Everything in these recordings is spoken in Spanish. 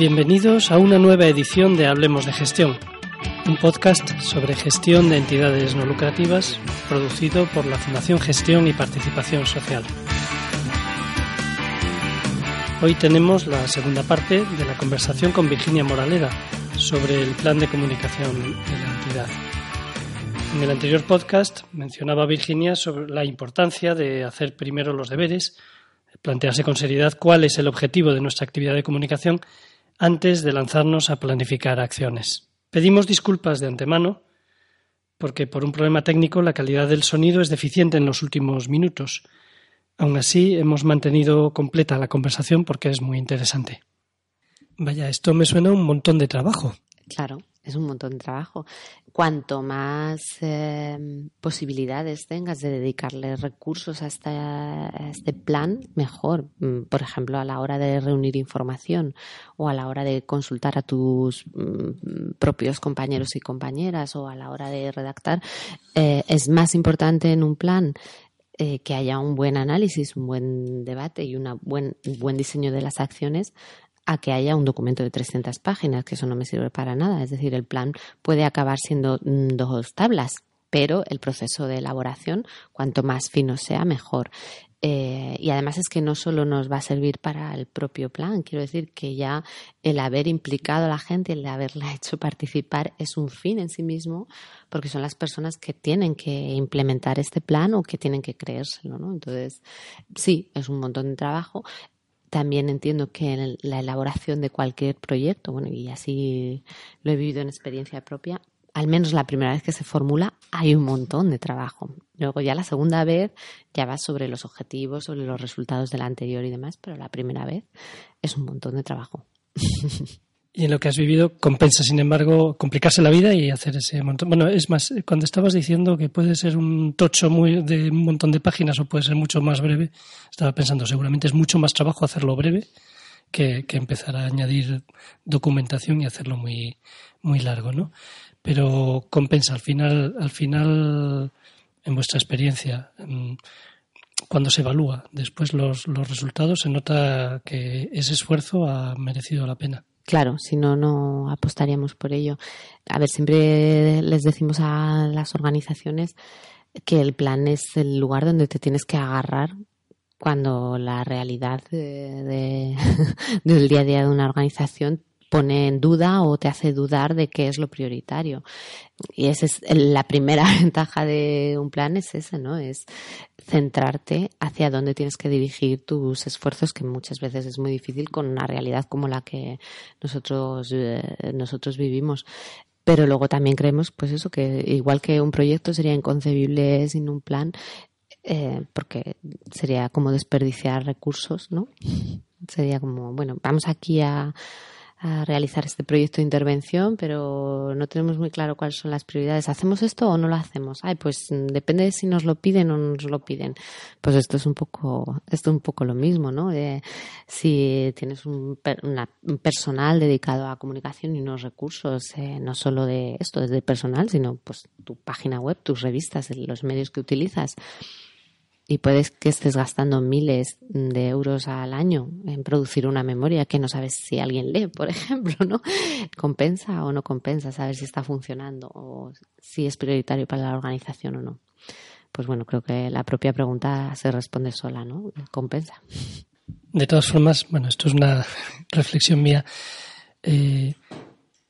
Bienvenidos a una nueva edición de Hablemos de Gestión, un podcast sobre gestión de entidades no lucrativas producido por la Fundación Gestión y Participación Social. Hoy tenemos la segunda parte de la conversación con Virginia Moraleda sobre el plan de comunicación de la entidad. En el anterior podcast mencionaba Virginia sobre la importancia de hacer primero los deberes, plantearse con seriedad cuál es el objetivo de nuestra actividad de comunicación antes de lanzarnos a planificar acciones. Pedimos disculpas de antemano porque por un problema técnico la calidad del sonido es deficiente en los últimos minutos. Aún así, hemos mantenido completa la conversación porque es muy interesante. Vaya, esto me suena un montón de trabajo. Claro, es un montón de trabajo. Cuanto más eh, posibilidades tengas de dedicarle recursos a, este plan, mejor. Mm, por ejemplo, a la hora de reunir información o a la hora de consultar a tus mm, propios compañeros y compañeras o a la hora de redactar, eh, es más importante en un plan eh, que haya un buen análisis, un buen debate y un buen, buen diseño de las acciones a que haya un documento de 300 páginas, que eso no me sirve para nada. Es decir, el plan puede acabar siendo mm, dos tablas, pero el proceso de elaboración, cuanto más fino sea, mejor. Eh, y además es que no solo nos va a servir para el propio plan, quiero decir que ya el haber implicado a la gente, el haberla hecho participar es un fin en sí mismo, porque son las personas que tienen que implementar este plan o que tienen que creérselo, ¿no? Entonces, sí, es un montón de trabajo. También entiendo que en la elaboración de cualquier proyecto, bueno, y así lo he vivido en experiencia propia, al menos la primera vez que se formula, hay un montón de trabajo. Luego ya la segunda vez ya va sobre los objetivos, sobre los resultados de la anterior y demás, pero la primera vez es un montón de trabajo. Y en lo que has vivido compensa, sin embargo, complicarse la vida y hacer ese montón. Bueno, es más, cuando estabas diciendo que puede ser un tocho muy de un montón de páginas o puede ser mucho más breve, estaba pensando, seguramente es mucho más trabajo hacerlo breve que, que empezar a añadir documentación y hacerlo muy, muy largo, ¿no? Pero compensa, al final, al final, en vuestra experiencia, mm, cuando se evalúa después los, los resultados, se nota que ese esfuerzo ha merecido la pena. Claro, si no, no apostaríamos por ello. A ver, siempre les decimos a las organizaciones que el plan es el lugar donde te tienes que agarrar cuando la realidad de, del día a día de una organización pone en duda o te hace dudar de qué es lo prioritario. Y esa es la primera ventaja de un plan es esa, ¿no? Es centrarte hacia dónde tienes que dirigir tus esfuerzos, que muchas veces es muy difícil con una realidad como la que nosotros, eh, nosotros vivimos. Pero luego también creemos, pues eso, que igual que un proyecto sería inconcebible sin un plan, eh, porque sería como desperdiciar recursos, ¿no? Sería como, bueno, vamos aquí a, a realizar este proyecto de intervención, pero no tenemos muy claro cuáles son las prioridades. ¿Hacemos esto o no lo hacemos? Ay, pues mm, depende de si nos lo piden o no nos lo piden. Pues esto es un poco, esto es un poco lo mismo, ¿no? si tienes un, personal dedicado a comunicación y unos recursos, eh, no solo de esto, desde personal, sino pues tu página web, tus revistas, los medios que utilizas y puedes que estés gastando miles de euros al año en producir una memoria que no sabes si alguien lee, por ejemplo, ¿no? ¿Compensa o no compensa? Saber si está funcionando o si es prioritario para la organización o no. Pues bueno, creo que la propia pregunta se responde sola, ¿no? ¿Compensa? De todas formas, bueno, esto es una reflexión mía. Eh,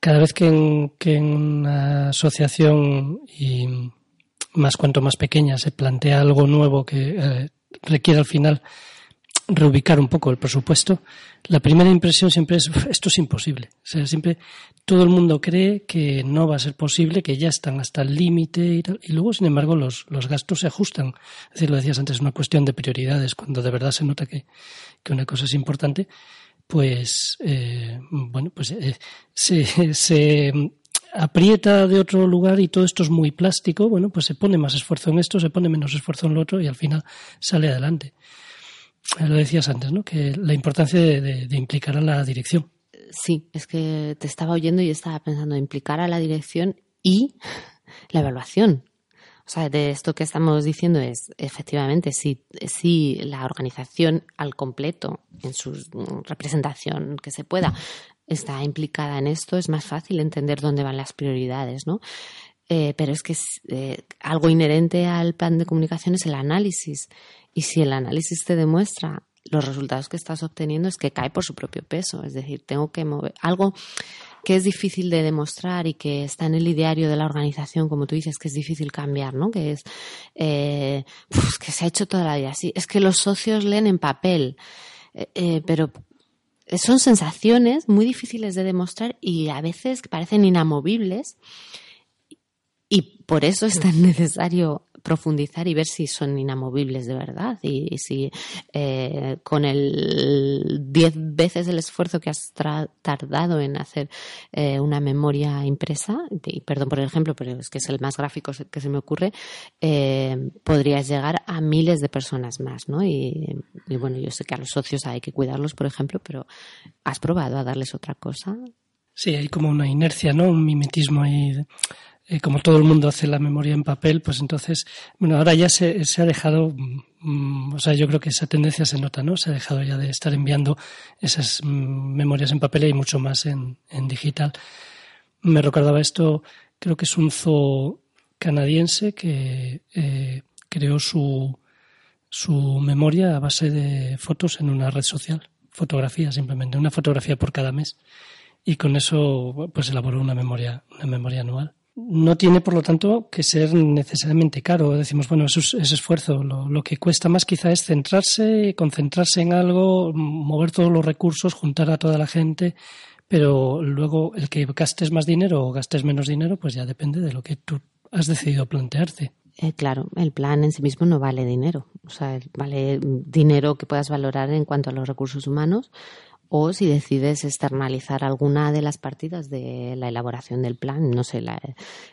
cada vez que en, que en una asociación y más cuanto más pequeña se plantea algo nuevo que eh, requiere al final reubicar un poco el presupuesto, la primera impresión siempre es esto es imposible. O sea, siempre todo el mundo cree que no va a ser posible, que ya están hasta el límite y, y luego, sin embargo, los, los gastos se ajustan. Es decir, lo decías antes, es una cuestión de prioridades. Cuando de verdad se nota que, que una cosa es importante, pues, eh, bueno, pues eh, se, se aprieta de otro lugar y todo esto es muy plástico, bueno, pues se pone más esfuerzo en esto, se pone menos esfuerzo en lo otro y al final sale adelante. Lo decías antes, ¿no? Que la importancia de, implicar a la dirección. Sí, es que te estaba oyendo y estaba pensando implicar a la dirección y la evaluación. O sea, de esto que estamos diciendo es, efectivamente, si, si la organización al completo, en su representación que se pueda, está implicada en esto, es más fácil entender dónde van las prioridades, ¿no? Eh, pero es que eh, algo inherente al plan de comunicación es el análisis. Y si el análisis te demuestra los resultados que estás obteniendo, es que cae por su propio peso. Es decir, tengo que mover algo que es difícil de demostrar y que está en el ideario de la organización, como tú dices, que es difícil cambiar, ¿no? Que es eh, que se ha hecho toda la vida así. Es que los socios leen en papel, pero son sensaciones muy difíciles de demostrar y a veces parecen inamovibles y por eso es tan necesario profundizar y ver si son inamovibles de verdad y, si eh, con el diez veces el esfuerzo que has tardado en hacer eh, una memoria impresa, y perdón por el ejemplo, pero es que es el más gráfico que se me ocurre, eh, podrías llegar a miles de personas más, ¿no? Y, y bueno, yo sé que a los socios hay que cuidarlos, por ejemplo, pero ¿has probado a darles otra cosa? Sí, hay como una inercia, ¿no? Un mimetismo ahí eh, como todo el mundo hace la memoria en papel, pues entonces, bueno, ahora ya se, se ha dejado, mm, o sea, yo creo que esa tendencia se nota, ¿no? Se ha dejado ya de estar enviando esas mm, memorias en papel y mucho más en, en digital. Me recordaba esto, creo que es un zoo canadiense que eh, creó su, su memoria a base de fotos en una red social, fotografía simplemente, una fotografía por cada mes. Y con eso, pues elaboró una memoria, una memoria anual no tiene, por lo tanto, que ser necesariamente caro. Decimos, bueno, eso es, esfuerzo. Lo, que cuesta más quizá es centrarse, concentrarse en algo, mover todos los recursos, juntar a toda la gente, pero luego el que gastes más dinero o gastes menos dinero, pues ya depende de lo que tú has decidido plantearte. Eh, claro, el plan en sí mismo no vale dinero. O sea, vale dinero que puedas valorar en cuanto a los recursos humanos, o si decides externalizar alguna de las partidas de la elaboración del plan, no sé,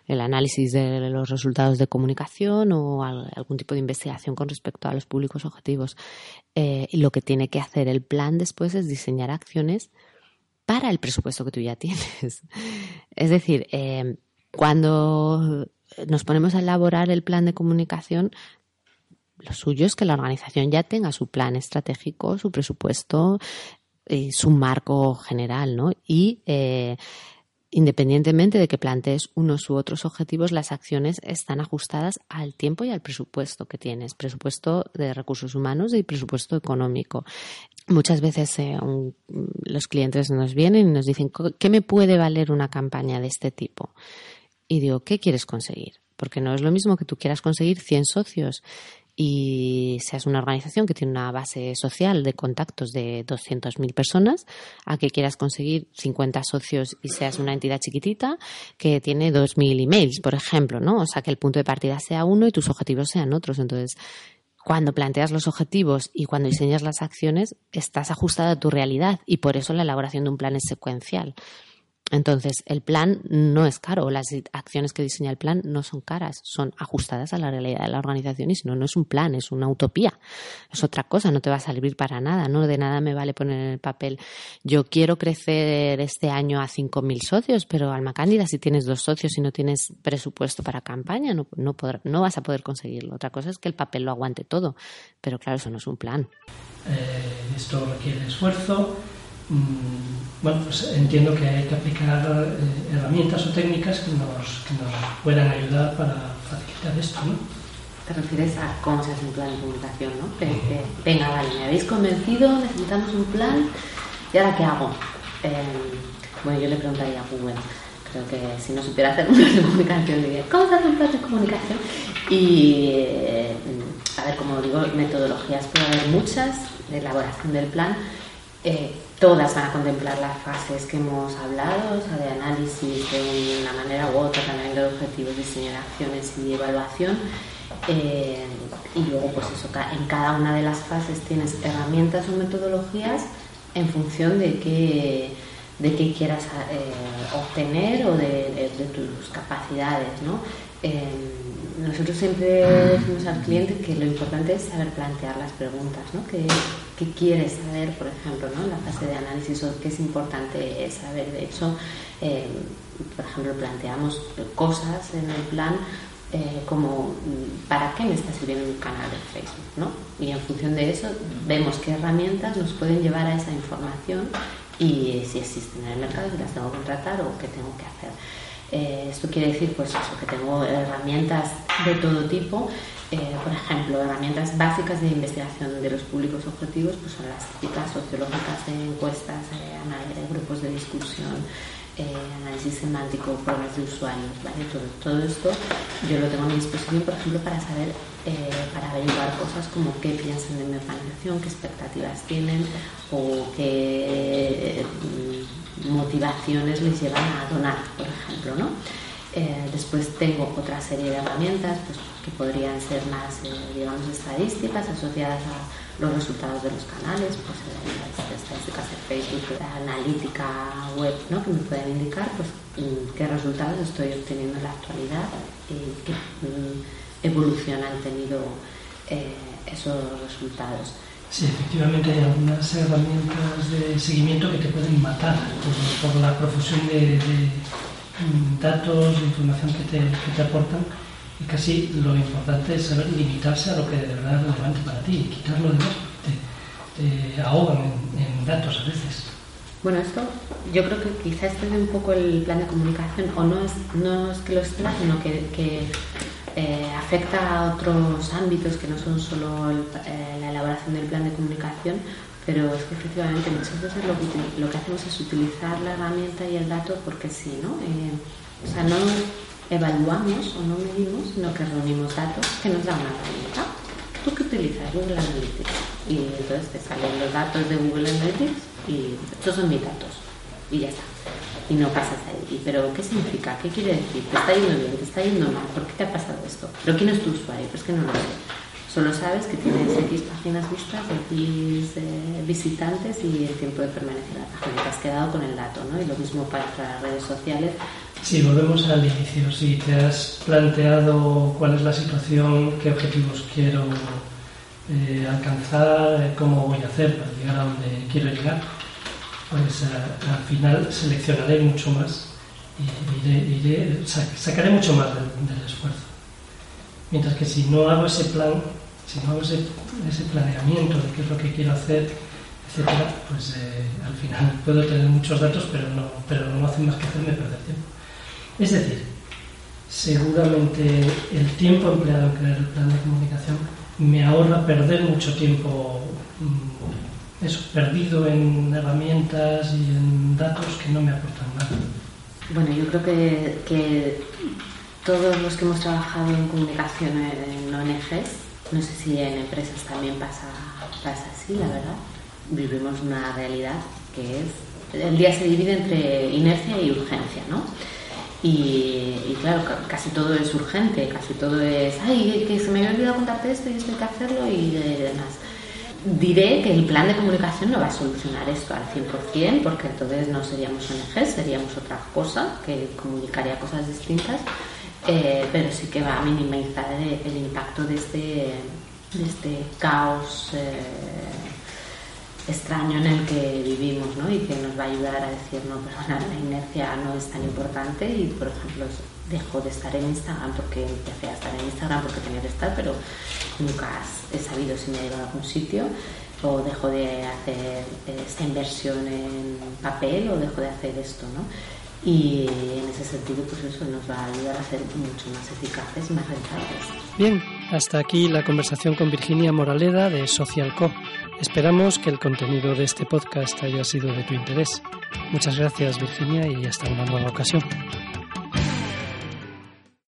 el análisis de los resultados de comunicación o algún tipo de investigación con respecto a los públicos objetivos. Eh, lo que tiene que hacer el plan después es diseñar acciones para el presupuesto que tú ya tienes. Es decir, eh, cuando nos ponemos a elaborar el plan de comunicación, lo suyo es que la organización ya tenga su plan estratégico, su presupuesto, es un marco general, ¿no? Y eh, independientemente de que plantees unos u otros objetivos, las acciones están ajustadas al tiempo y al presupuesto que tienes, presupuesto de recursos humanos y presupuesto económico. Muchas veces eh, los clientes nos vienen y nos dicen, ¿qué me puede valer una campaña de este tipo? Y digo, ¿qué quieres conseguir? Porque no es lo mismo que tú quieras conseguir 100 socios y seas una organización que tiene una base social de contactos de 200.000 personas, a que quieras conseguir 50 socios y seas una entidad chiquitita que tiene 2.000 emails, por ejemplo, ¿no? O sea, que el punto de partida sea uno y tus objetivos sean otros. Entonces, cuando planteas los objetivos y cuando diseñas las acciones, estás ajustada a tu realidad y por eso la elaboración de un plan es secuencial. Entonces, el plan no es caro, las acciones que diseña el plan no son caras, son ajustadas a la realidad de la organización y si no, no es un plan, es una utopía, es otra cosa, no te va a servir para nada, ¿no? De nada me vale poner en el papel, yo quiero crecer este año a 5.000 socios, pero Alma Cándida, si tienes dos socios y no tienes presupuesto para campaña, no, no, vas a poder conseguirlo. Otra cosa es que el papel lo aguante todo, pero claro, eso no es un plan. Eh, esto requiere esfuerzo bueno, pues entiendo que hay que aplicar eh, herramientas o técnicas que nos, que nos puedan ayudar para facilitar esto, ¿no? Te refieres a cómo se hace un plan de comunicación, ¿no? venga, vale, me habéis convencido, necesitamos un plan, ¿y ahora qué hago? Em, bueno, yo le preguntaría a Google, creo que si no supiera hacer un plan de comunicación, diría, ¿cómo se hace un plan de comunicación? Y, eh, a ver, como digo, metodologías puede haber muchas de elaboración del plan. Eh, todas van a contemplar las fases que hemos hablado, o sea, de análisis de una manera u otra, también de objetivos, diseño acciones y evaluación. Eh, y luego, pues eso, en cada una de las fases tienes herramientas o metodologías en función de qué, de qué quieras eh, obtener o de, tus capacidades, ¿no? nosotros siempre decimos al cliente que lo importante es saber plantear las preguntas, ¿no? ¿Qué, quieres saber, por ejemplo, ¿no? en la fase de análisis o qué es importante saber? De hecho, eh, por ejemplo, planteamos cosas en el plan eh, como ¿para qué me está sirviendo un canal de Facebook? ¿no? Y en función de eso vemos qué herramientas nos pueden llevar a esa información y si existen en el mercado, si las tengo que contratar o qué tengo que hacer. Eh, esto quiere decir pues eso, que tengo herramientas de todo tipo. Eh, por ejemplo, herramientas básicas de investigación de los públicos objetivos pues son las típicas sociológicas de encuestas, eh, grupos de discusión, análisis semántico, pruebas de usuarios, ¿vale? Todo, todo, esto yo lo tengo a mi disposición, por ejemplo, para saber, para averiguar cosas como qué piensan de mi organización, qué expectativas tienen o qué motivaciones les llevan a donar, por ejemplo. ¿no? Eh, después tengo otra serie de herramientas pues, que podrían ser más, eh, digamos, estadísticas asociadas a los resultados de los canales, pues eh, estadísticas de Facebook, analítica web, ¿no? que me pueden indicar pues, mm, qué resultados estoy obteniendo en la actualidad qué mm, evolución han tenido esos resultados. Sí, efectivamente hay algunas herramientas de seguimiento que te pueden matar por, la profusión de, mm, datos, de información que te, aportan y casi lo importante es saber limitarse a lo que de verdad es relevante para ti y quitarlo de te, te ahogan en, datos a veces. Bueno, esto yo creo que quizás este es un poco el plan de comunicación, o no es, no es que lo esté, sino que, que eh, afecta a otros ámbitos que no son solo eh, la elaboración del plan de comunicación, pero es que efectivamente muchas veces lo que, lo que hacemos es utilizar la herramienta y el dato porque sí, ¿no? Eh, o sea, no evaluamos o no medimos, sino que reunimos datos que nos dan una herramienta. ¿Tú qué utilizas? Google Analytics. Y entonces te salen los datos de Google Analytics y estos son mis datos. Y ya está y no pasas ahí. ¿Pero qué significa? ¿Qué quiere decir? ¿Te está yendo bien? ¿Te está yendo mal? ¿Por qué te ha pasado esto? ¿Pero quién es tu usuario? Pues que no lo sé. Solo sabes que tienes X páginas vistas, X eh, visitantes y el tiempo de permanecer en la página. Te has quedado con el dato, ¿no? Y lo mismo para las redes sociales. Sí, volvemos al inicio. Si te has planteado cuál es la situación, qué objetivos quiero eh, alcanzar, cómo voy a hacer para llegar a donde quiero llegar, pues al final seleccionaré mucho más y sacaré mucho más del, esfuerzo. Mientras que si no hago ese plan, si no hago ese, planeamiento de qué es lo que quiero hacer, etcétera, pues eh, al final puedo tener muchos datos, pero no, pero no hacen más que hacerme perder tiempo. Es decir, seguramente el tiempo empleado en crear el plan de comunicación me ahorra perder mucho tiempo mm, eso, perdido en herramientas y en datos que no me aportan nada. Bueno, yo creo que, todos los que hemos trabajado en comunicación en ONGs, no sé si en empresas también pasa, pasa así, la verdad, vivimos una realidad que es, el día se divide entre inercia y urgencia, ¿no? Y, claro, casi todo es urgente, casi todo es, ay, que se me había olvidado contarte esto y esto hay que hacerlo y demás diré que el plan de comunicación no va a solucionar esto al 100%, porque entonces no seríamos ONG, seríamos otra cosa que comunicaría cosas distintas, eh, pero sí que va a minimizar el, impacto de este, este caos eh, extraño en el que vivimos ¿no? y que nos va a ayudar a decir, no, perdona, la inercia no es tan importante y, por ejemplo, dejo de estar en Instagram porque empecé a estar en Instagram porque tenía que estar, pero nunca he sabido si me ha llevado a algún sitio o dejo de hacer esta inversión en papel o dejo de hacer esto, ¿no? Y en ese sentido, pues eso nos va a ayudar a ser mucho más eficaces más rentables. Bien, hasta aquí la conversación con Virginia Moraleda de Social Co. Esperamos que el contenido de este podcast haya sido de tu interés. Muchas gracias, Virginia, y hasta una nueva ocasión.